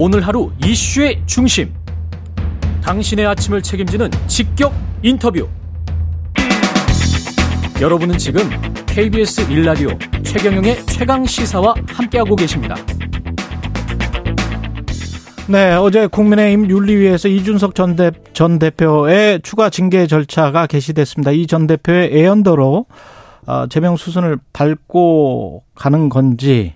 오늘 하루 이슈의 중심. 당신의 아침을 책임지는 직격 인터뷰. 여러분은 지금 KBS 일라디오 최경영의 최강 시사와 함께하고 계십니다. 네, 어제 국민의힘 윤리위에서 이준석 전, 대, 전 대표의 추가 징계 절차가 개시됐습니다. 이 전 대표의 애연도로 어, 제명 수순을 밟고 가는 건지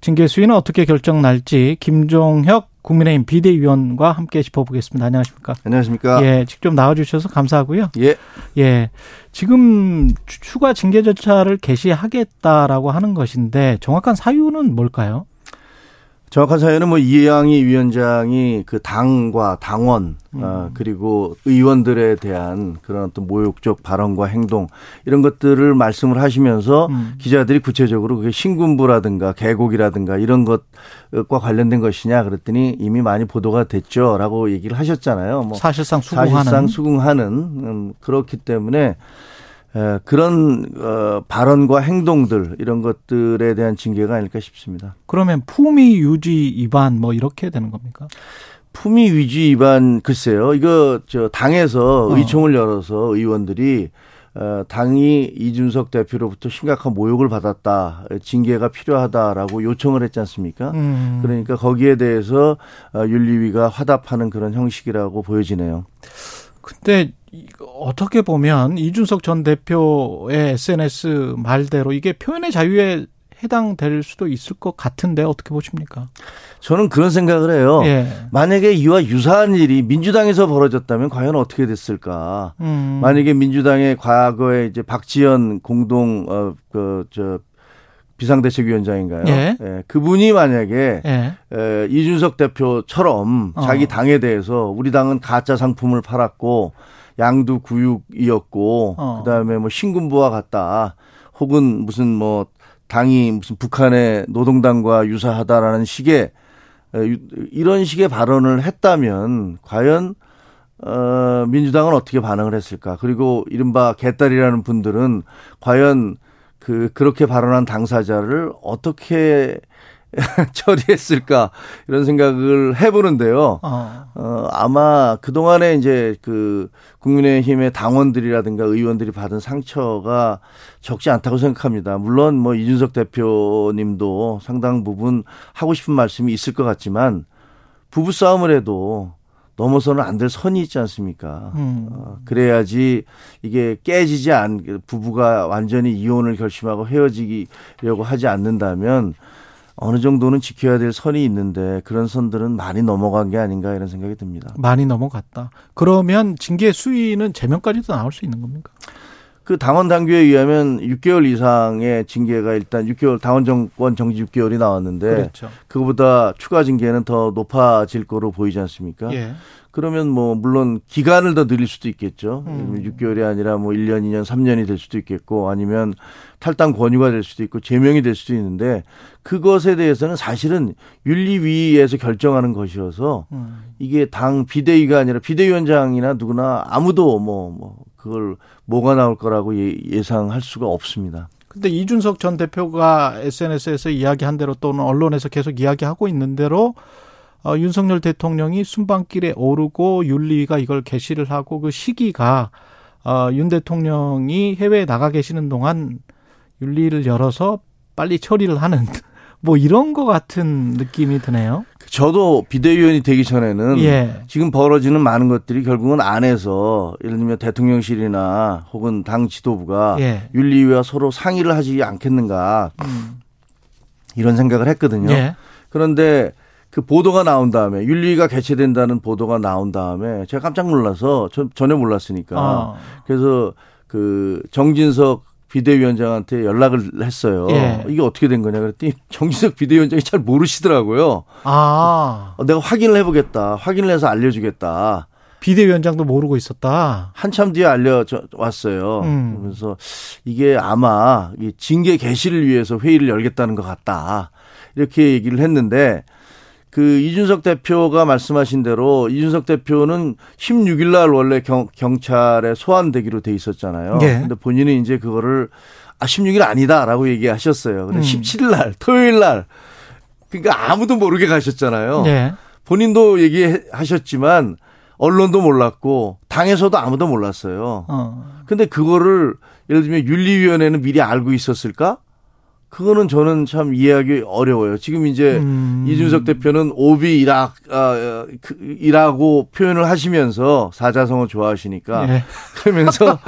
징계 수위는 어떻게 결정 날지 김종혁 국민의힘 비대위원과 함께 짚어보겠습니다. 안녕하십니까? 안녕하십니까? 예, 직접 나와주셔서 감사하고요. 예. 예, 지금 추가 징계 절차를 개시하겠다라고 하는 것인데 정확한 사유는 뭘까요? 정확한 사연은 뭐 이해양이 위원장이 그 당과 당원 음. 어, 그리고 의원들에 대한 그런 어떤 모욕적 발언과 행동 이런 것들을 말씀을 하시면서 음. 기자들이 구체적으로 그게 신군부라든가 계곡이라든가 이런 것과 관련된 것이냐 그랬더니 이미 많이 보도가 됐죠라고 얘기를 하셨잖아요. 뭐 사실상 수긍하는 사실상 수긍하는 음, 그렇기 때문에 그런 어, 발언과 행동들 이런 것들에 대한 징계가 아닐까 싶습니다. 그러면 품위 유지 위반 뭐 이렇게 되는 겁니까? 품위 유지 위반 글쎄요. 이거 저 당에서 어. 의총을 열어서 의원들이 어, 당이 이준석 대표로부터 심각한 모욕을 받았다, 징계가 필요하다라고 요청을 했지 않습니까? 음. 그러니까 거기에 대해서 어, 윤리위가 화답하는 그런 형식이라고 보여지네요. 근데 어떻게 보면 이준석 전 대표의 SNS 말대로 이게 표현의 자유에 해당될 수도 있을 것 같은데 어떻게 보십니까? 저는 그런 생각을 해요. 예. 만약에 이와 유사한 일이 민주당에서 벌어졌다면 과연 어떻게 됐을까? 음. 만약에 민주당의 과거에 이제 박지원 공동 어그저 비상대책위원장인가요? 예. 예. 그분이 만약에 예. 에, 이준석 대표처럼 어. 자기 당에 대해서 우리 당은 가짜 상품을 팔았고 양두 구육이었고 어. 그다음에 뭐 신군부와 같다. 혹은 무슨 뭐 당이 무슨 북한의 노동당과 유사하다라는 식의 이런 식의 발언을 했다면 과연 어 민주당은 어떻게 반응을 했을까? 그리고 이른바 개딸이라는 분들은 과연 그 그렇게 발언한 당사자를 어떻게 처리했을까 이런 생각을 해보는데요. 어. 어 아마 그 동안에 이제 그 국민의힘의 당원들이라든가 의원들이 받은 상처가 적지 않다고 생각합니다. 물론 뭐 이준석 대표님도 상당 부분 하고 싶은 말씀이 있을 것 같지만 부부 싸움을 해도 넘어서는 안 될 선이 있지 않습니까? 음. 어, 그래야지 이게 깨지지 않, 부부가 완전히 이혼을 결심하고 헤어지려고 하지 않는다면 어느 정도는 지켜야 될 선이 있는데 그런 선들은 많이 넘어간 게 아닌가 이런 생각이 듭니다. 많이 넘어갔다. 그러면 징계 수위는 제명까지도 나올 수 있는 겁니까? 그 당원 당규에 의하면 6개월 이상의 징계가 일단 6개월 당원 정권 정지 6개월이 나왔는데 그렇죠. 그거보다 추가 징계는 더 높아질 거로 보이지 않습니까? 예. 그러면 뭐 물론 기간을 더 늘릴 수도 있겠죠. 음. 6개월이 아니라 뭐 1년, 2년, 3년이 될 수도 있겠고 아니면 탈당 권유가 될 수도 있고 제명이 될 수도 있는데 그것에 대해서는 사실은 윤리위에서 결정하는 것이어서 음. 이게 당 비대위가 아니라 비대위원장이나 누구나 아무도 뭐, 뭐 그걸 뭐가 나올 거라고 예, 예상할 수가 없습니다. 근데 이준석 전 대표가 SNS에서 이야기한 대로 또는 언론에서 계속 이야기하고 있는 대로 어, 윤석열 대통령이 순방길에 오르고 윤리위가 이걸 개시를 하고 그 시기가 어, 윤 대통령이 해외에 나가 계시는 동안 윤리를 열어서 빨리 처리를 하는 뭐 이런 거 같은 느낌이 드네요. 저도 비대위원이 되기 전에는 예. 지금 벌어지는 많은 것들이 결국은 안에서 예를 들면 대통령실이나 혹은 당 지도부가 예. 윤리위와 서로 상의를 하지 않겠는가 음. 이런 생각을 했거든요. 예. 그런데 그 보도가 나온 다음에 윤리가 개최된다는 보도가 나온 다음에 제가 깜짝 놀라서 전, 전혀 몰랐으니까 어. 그래서 그 정진석 비대위원장한테 연락을 했어요. 예. 이게 어떻게 된 거냐 그랬더니 정진석 비대위원장이 잘 모르시더라고요. 아. 어, 내가 확인을 해보겠다. 확인을 해서 알려주겠다. 비대위원장도 모르고 있었다. 한참 뒤에 알려 왔어요. 음. 그래서 이게 아마 징계 개시를 위해서 회의를 열겠다는 것 같다. 이렇게 얘기를 했는데 그 이준석 대표가 말씀하신 대로 이준석 대표는 16일 날 원래 경, 경찰에 소환되기로 돼 있었잖아요. 네. 근데 본인은 이제 그거를 아 16일 아니다라고 얘기하셨어요. 근데 음. 17일 날 토요일 날 그러니까 아무도 모르게 가셨잖아요. 네. 본인도 얘기하셨지만 언론도 몰랐고 당에서도 아무도 몰랐어요. 어. 근데 그거를 예를 들면 윤리위원회는 미리 알고 있었을까? 그거는 저는 참 이해하기 어려워요. 지금 이제 음. 이준석 대표는 오비이락 아, 그, 이락하고 표현을 하시면서 사자성어 좋아하시니까 네. 그러면서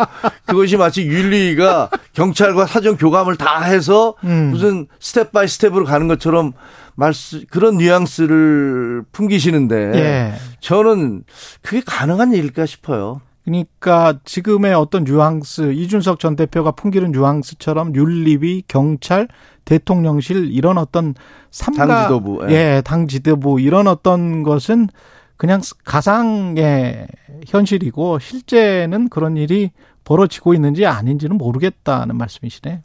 그것이 마치 윤리위가 경찰과 사전 교감을 다 해서 음. 무슨 step by step으로 가는 것처럼 말씀 그런 뉘앙스를 풍기시는데 예. 저는 그게 가능한 일일까 싶어요. 그러니까 지금의 어떤 뉘앙스 이준석 전 대표가 풍기는 뉘앙스처럼 윤리위, 경찰, 대통령실 이런 어떤 삼가 당 지도부 예. 예, 당 지도부 이런 어떤 것은 그냥 가상의 현실이고 실제는 그런 일이 벌어지고 있는지 아닌지는 모르겠다는 말씀이시네.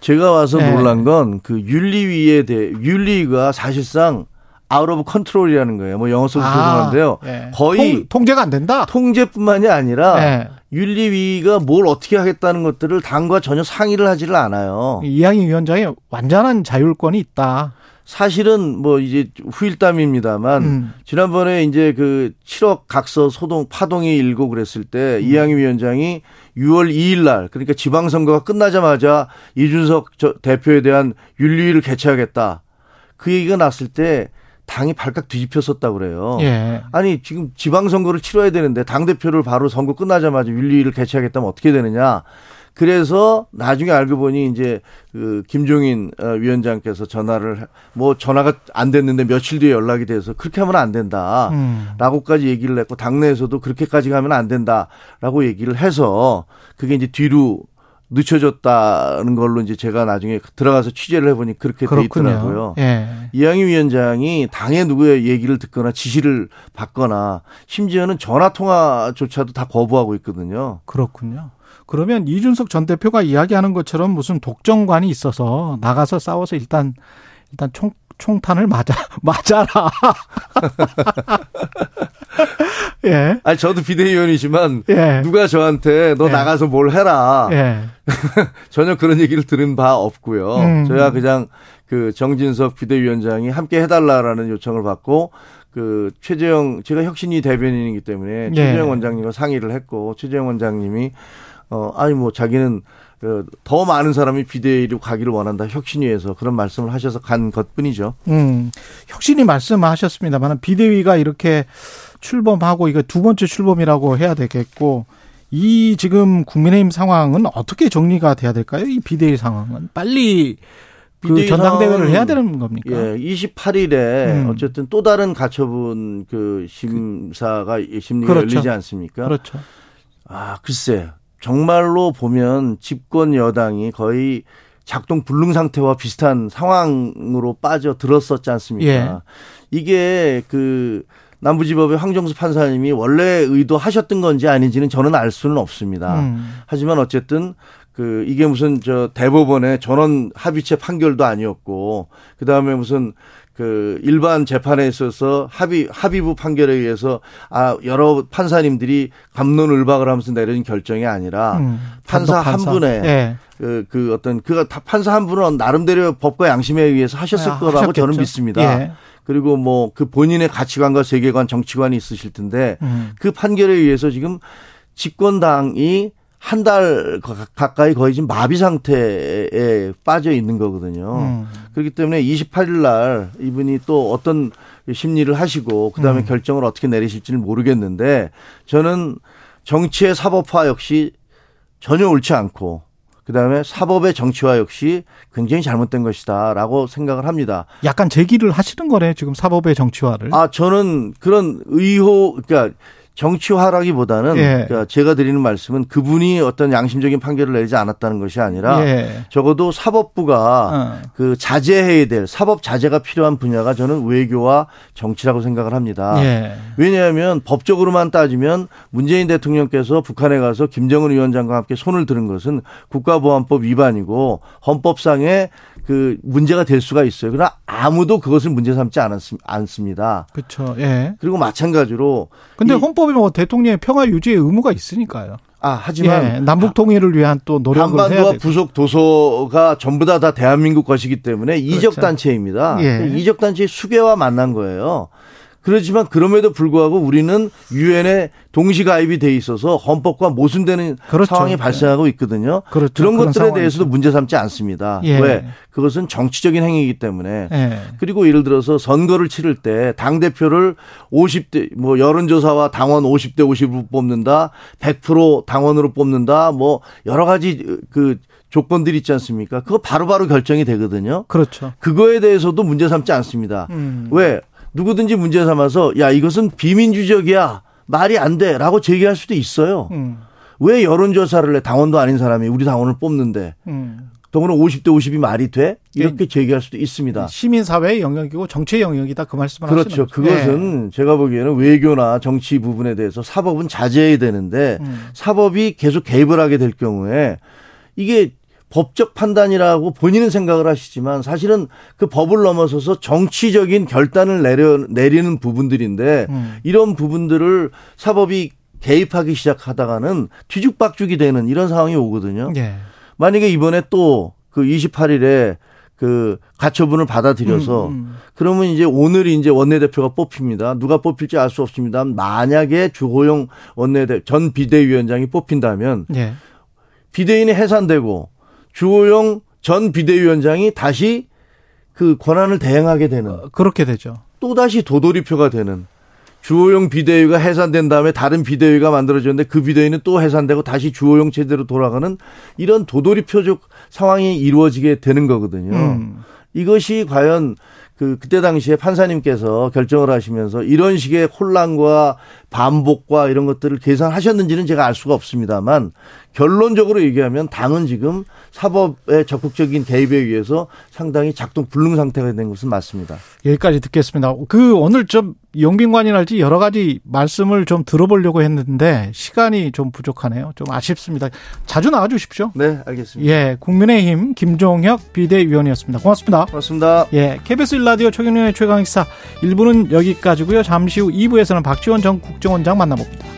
제가 와서 네. 놀란 건 그 윤리위에 대해 윤리가 사실상 out of control이라는 거예요. 뭐 영어 써서 아, 죄송한데요. 네. 거의 통제가 안 된다. 통제뿐만이 아니라 네. 윤리위가 뭘 어떻게 하겠다는 것들을 당과 전혀 상의를 하지를 않아요. 이양희 위원장이 완전한 자율권이 있다. 사실은 뭐 이제 후일담입니다만 음. 지난번에 이제 그 7억 각서 소동 파동이 일고 그랬을 때 음. 이양희 위원장이 6월 2일 날 그러니까 지방 선거가 끝나자마자 이준석 대표에 대한 윤리위를 개최하겠다. 그 얘기가 났을 때 당이 발칵 뒤집혔었다 그래요. 예. 아니 지금 지방선거를 치러야 되는데 당 대표를 바로 선거 끝나자마자 윤리위를 개최하겠다면 어떻게 되느냐? 그래서 나중에 알고 보니 이제 그 김종인 어, 위원장께서 전화를 뭐 전화가 안 됐는데 며칠 뒤에 연락이 돼서 그렇게 하면 안 된다. 음. 라고까지 얘기를 했고 당내에서도 그렇게까지 가면 안 된다라고 얘기를 해서 그게 이제 뒤로 늦춰졌다는 걸로 이제 제가 나중에 들어가서 취재를 해보니 그렇게 그렇군요. 돼 있더라고요. 예. 이양희 위원장이 당의 누구의 얘기를 듣거나 지시를 받거나 심지어는 전화 통화조차도 다 거부하고 있거든요. 그렇군요. 그러면 이준석 전 대표가 이야기하는 것처럼 무슨 독점관이 있어서 나가서 싸워서 일단 일단 총 총탄을 맞아 맞아라. 예. 아니 저도 비대위원이지만 예. 누가 저한테 너 예. 나가서 뭘 해라. 예. 전혀 그런 얘기를 들은 바 없고요. 음. 저야 그냥 그 정진석 비대위원장이 함께 해달라라는 요청을 받고 그 최재형 제가 혁신위 대변인이기 때문에 예. 최재형 원장님과 상의를 했고 최재형 원장님이 어 아니 뭐 자기는 그더 많은 사람이 비대위로 가기를 원한다 혁신위에서 그런 말씀을 하셔서 간 것뿐이죠. 음, 혁신위 말씀하셨습니다만 비대위가 이렇게 출범하고 이거 두 번째 출범이라고 해야 되겠고 이 지금 국민의힘 상황은 어떻게 정리가 돼야 될까요? 이 비대위 상황은 빨리 그 전당대회를 해야 되는 겁니까? 예, 28일에 음. 어쨌든 또 다른 가처분 그 심사가 심리가 그렇죠. 열리지 않습니까? 그렇죠. 아, 글쎄. 정말로 보면 집권 여당이 거의 작동 불능 상태와 비슷한 상황으로 빠져 들었었지 않습니까? 예. 이게 그 남부지법의 황정수 판사님이 원래 의도하셨던 건지 아닌지는 저는 알 수는 없습니다. 음. 하지만 어쨌든 그 이게 무슨 저 대법원의 전원 합의체 판결도 아니었고 그 다음에 무슨 그 일반 재판에 있어서 합의 합의부 판결에 의해서 아 여러 판사님들이 감론을박을 하면서 내린 결정이 아니라 음, 판사, 판사, 한 분의 네. 그, 그 어떤 그 판사 한 분은 나름대로 법과 양심에 의해서 하셨을 아, 거라고 하셨겠죠. 저는 믿습니다. 예. 그리고 뭐 그 본인의 가치관과 세계관, 정치관이 있으실 텐데 음. 그 판결에 의해서 지금 집권당이 한 달 가까이 거의 지금 마비 상태에 빠져 있는 거거든요. 음. 그렇기 때문에 28일 날 이분이 또 어떤 심리를 하시고 그다음에 음. 결정을 어떻게 내리실지는 모르겠는데 저는 정치의 사법화 역시 전혀 옳지 않고 그다음에 사법의 정치화 역시 굉장히 잘못된 것이다라고 생각을 합니다. 약간 제기를 하시는 거네 지금 사법의 정치화를. 아 저는 그런 의혹 그러니까 정치화라기보다는 예. 그러니까 제가 드리는 말씀은 그분이 어떤 양심적인 판결을 내리지 않았다는 것이 아니라 예. 적어도 사법부가 어. 그 자제해야 될 사법 자제가 필요한 분야가 저는 외교와 정치라고 생각을 합니다. 예. 왜냐하면 법적으로만 따지면 문재인 대통령께서 북한에 가서 김정은 위원장과 함께 손을 들은 것은 국가보안법 위반이고 헌법상의 그 문제가 될 수가 있어요. 그러나 아무도 그것을 문제 삼지 않습니다. 그렇죠. 예. 그리고 마찬가지로 근데 헌법 에뭐 대통령의 평화 유지의 의무가 있으니까요. 아, 하지만 예, 남북 통일을 위한 또 노력을 한반도와 부속 도서가 전부 다 다 대한민국 것이기 때문에 그렇죠. 이적 단체입니다. 예. 이적 단체의 수괴와 만난 거예요. 그렇지만 그럼에도 불구하고 우리는 유엔에 동시 가입이 돼 있어서 헌법과 모순되는 그렇죠. 상황이 발생하고 있거든요. 그렇죠. 그런 것들에 상황이죠. 대해서도 문제 삼지 않습니다. 예. 왜? 그것은 정치적인 행위이기 때문에. 예. 그리고 예를 들어서 선거를 치를 때 당 대표를 50대 뭐 여론조사와 당원 50대 50으로 뽑는다, 100% 당원으로 뽑는다, 뭐 여러 가지 그 조건들이 있지 않습니까? 그거 바로바로 바로 결정이 되거든요. 그렇죠. 그거에 대해서도 문제 삼지 않습니다. 음. 왜? 누구든지 문제 삼아서 야 이것은 비민주적이야 말이 안 돼라고 제기할 수도 있어요. 음. 왜 여론조사를 해 당원도 아닌 사람이 우리 당원을 뽑는데 음. 더구나 50대 50이 말이 돼? 이렇게 제기할 수도 있습니다. 시민사회의 영역이고 정치의 영역이다 그 말씀을 그렇죠. 그것은 네. 제가 보기에는 외교나 정치 부분에 대해서 사법은 자제해야 되는데 음. 사법이 계속 개입을 하게 될 경우에 이게 법적 판단이라고 본인은 생각을 하시지만 사실은 그 법을 넘어서서 정치적인 결단을 내려, 내리는 부분들인데 음. 이런 부분들을 사법이 개입하기 시작하다가는 뒤죽박죽이 되는 이런 상황이 오거든요. 예. 만약에 이번에 또 그 28일에 그 가처분을 받아들여서 음, 음. 그러면 이제 오늘 이제 원내대표가 뽑힙니다. 누가 뽑힐지 알 수 없습니다. 만약에 주호영 원내대 전 비대위원장이 뽑힌다면 예. 비대위는 해산되고 주호영 전 비대위원장이 다시 그 권한을 대행하게 되는 어, 그렇게 되죠. 또 다시 도돌이표가 되는 주호영 비대위가 해산된 다음에 다른 비대위가 만들어졌는데 그 비대위는 또 해산되고 다시 주호영 체제로 돌아가는 이런 도돌이표적 상황이 이루어지게 되는 거거든요. 음. 이것이 과연 그 그때 당시에 판사님께서 결정을 하시면서 이런 식의 혼란과 반복과 이런 것들을 계산하셨는지는 제가 알 수가 없습니다만 결론적으로 얘기하면 당은 지금 사법의 적극적인 개입에 의해서 상당히 작동 불능 상태가 된 것은 맞습니다. 여기까지 듣겠습니다. 그 오늘 좀 영빈관이랄지 여러 가지 말씀을 좀 들어보려고 했는데 시간이 좀 부족하네요. 좀 아쉽습니다. 자주 나와 주십시오. 네, 알겠습니다. 예, 국민의힘 김종혁 비대위원이었습니다. 고맙습니다. 고맙습니다. 예, KBS 일라디오 최경련의 최강익사 1부는 여기까지고요. 잠시 후 2부에서는 박지원 전 국정원장 만나봅니다.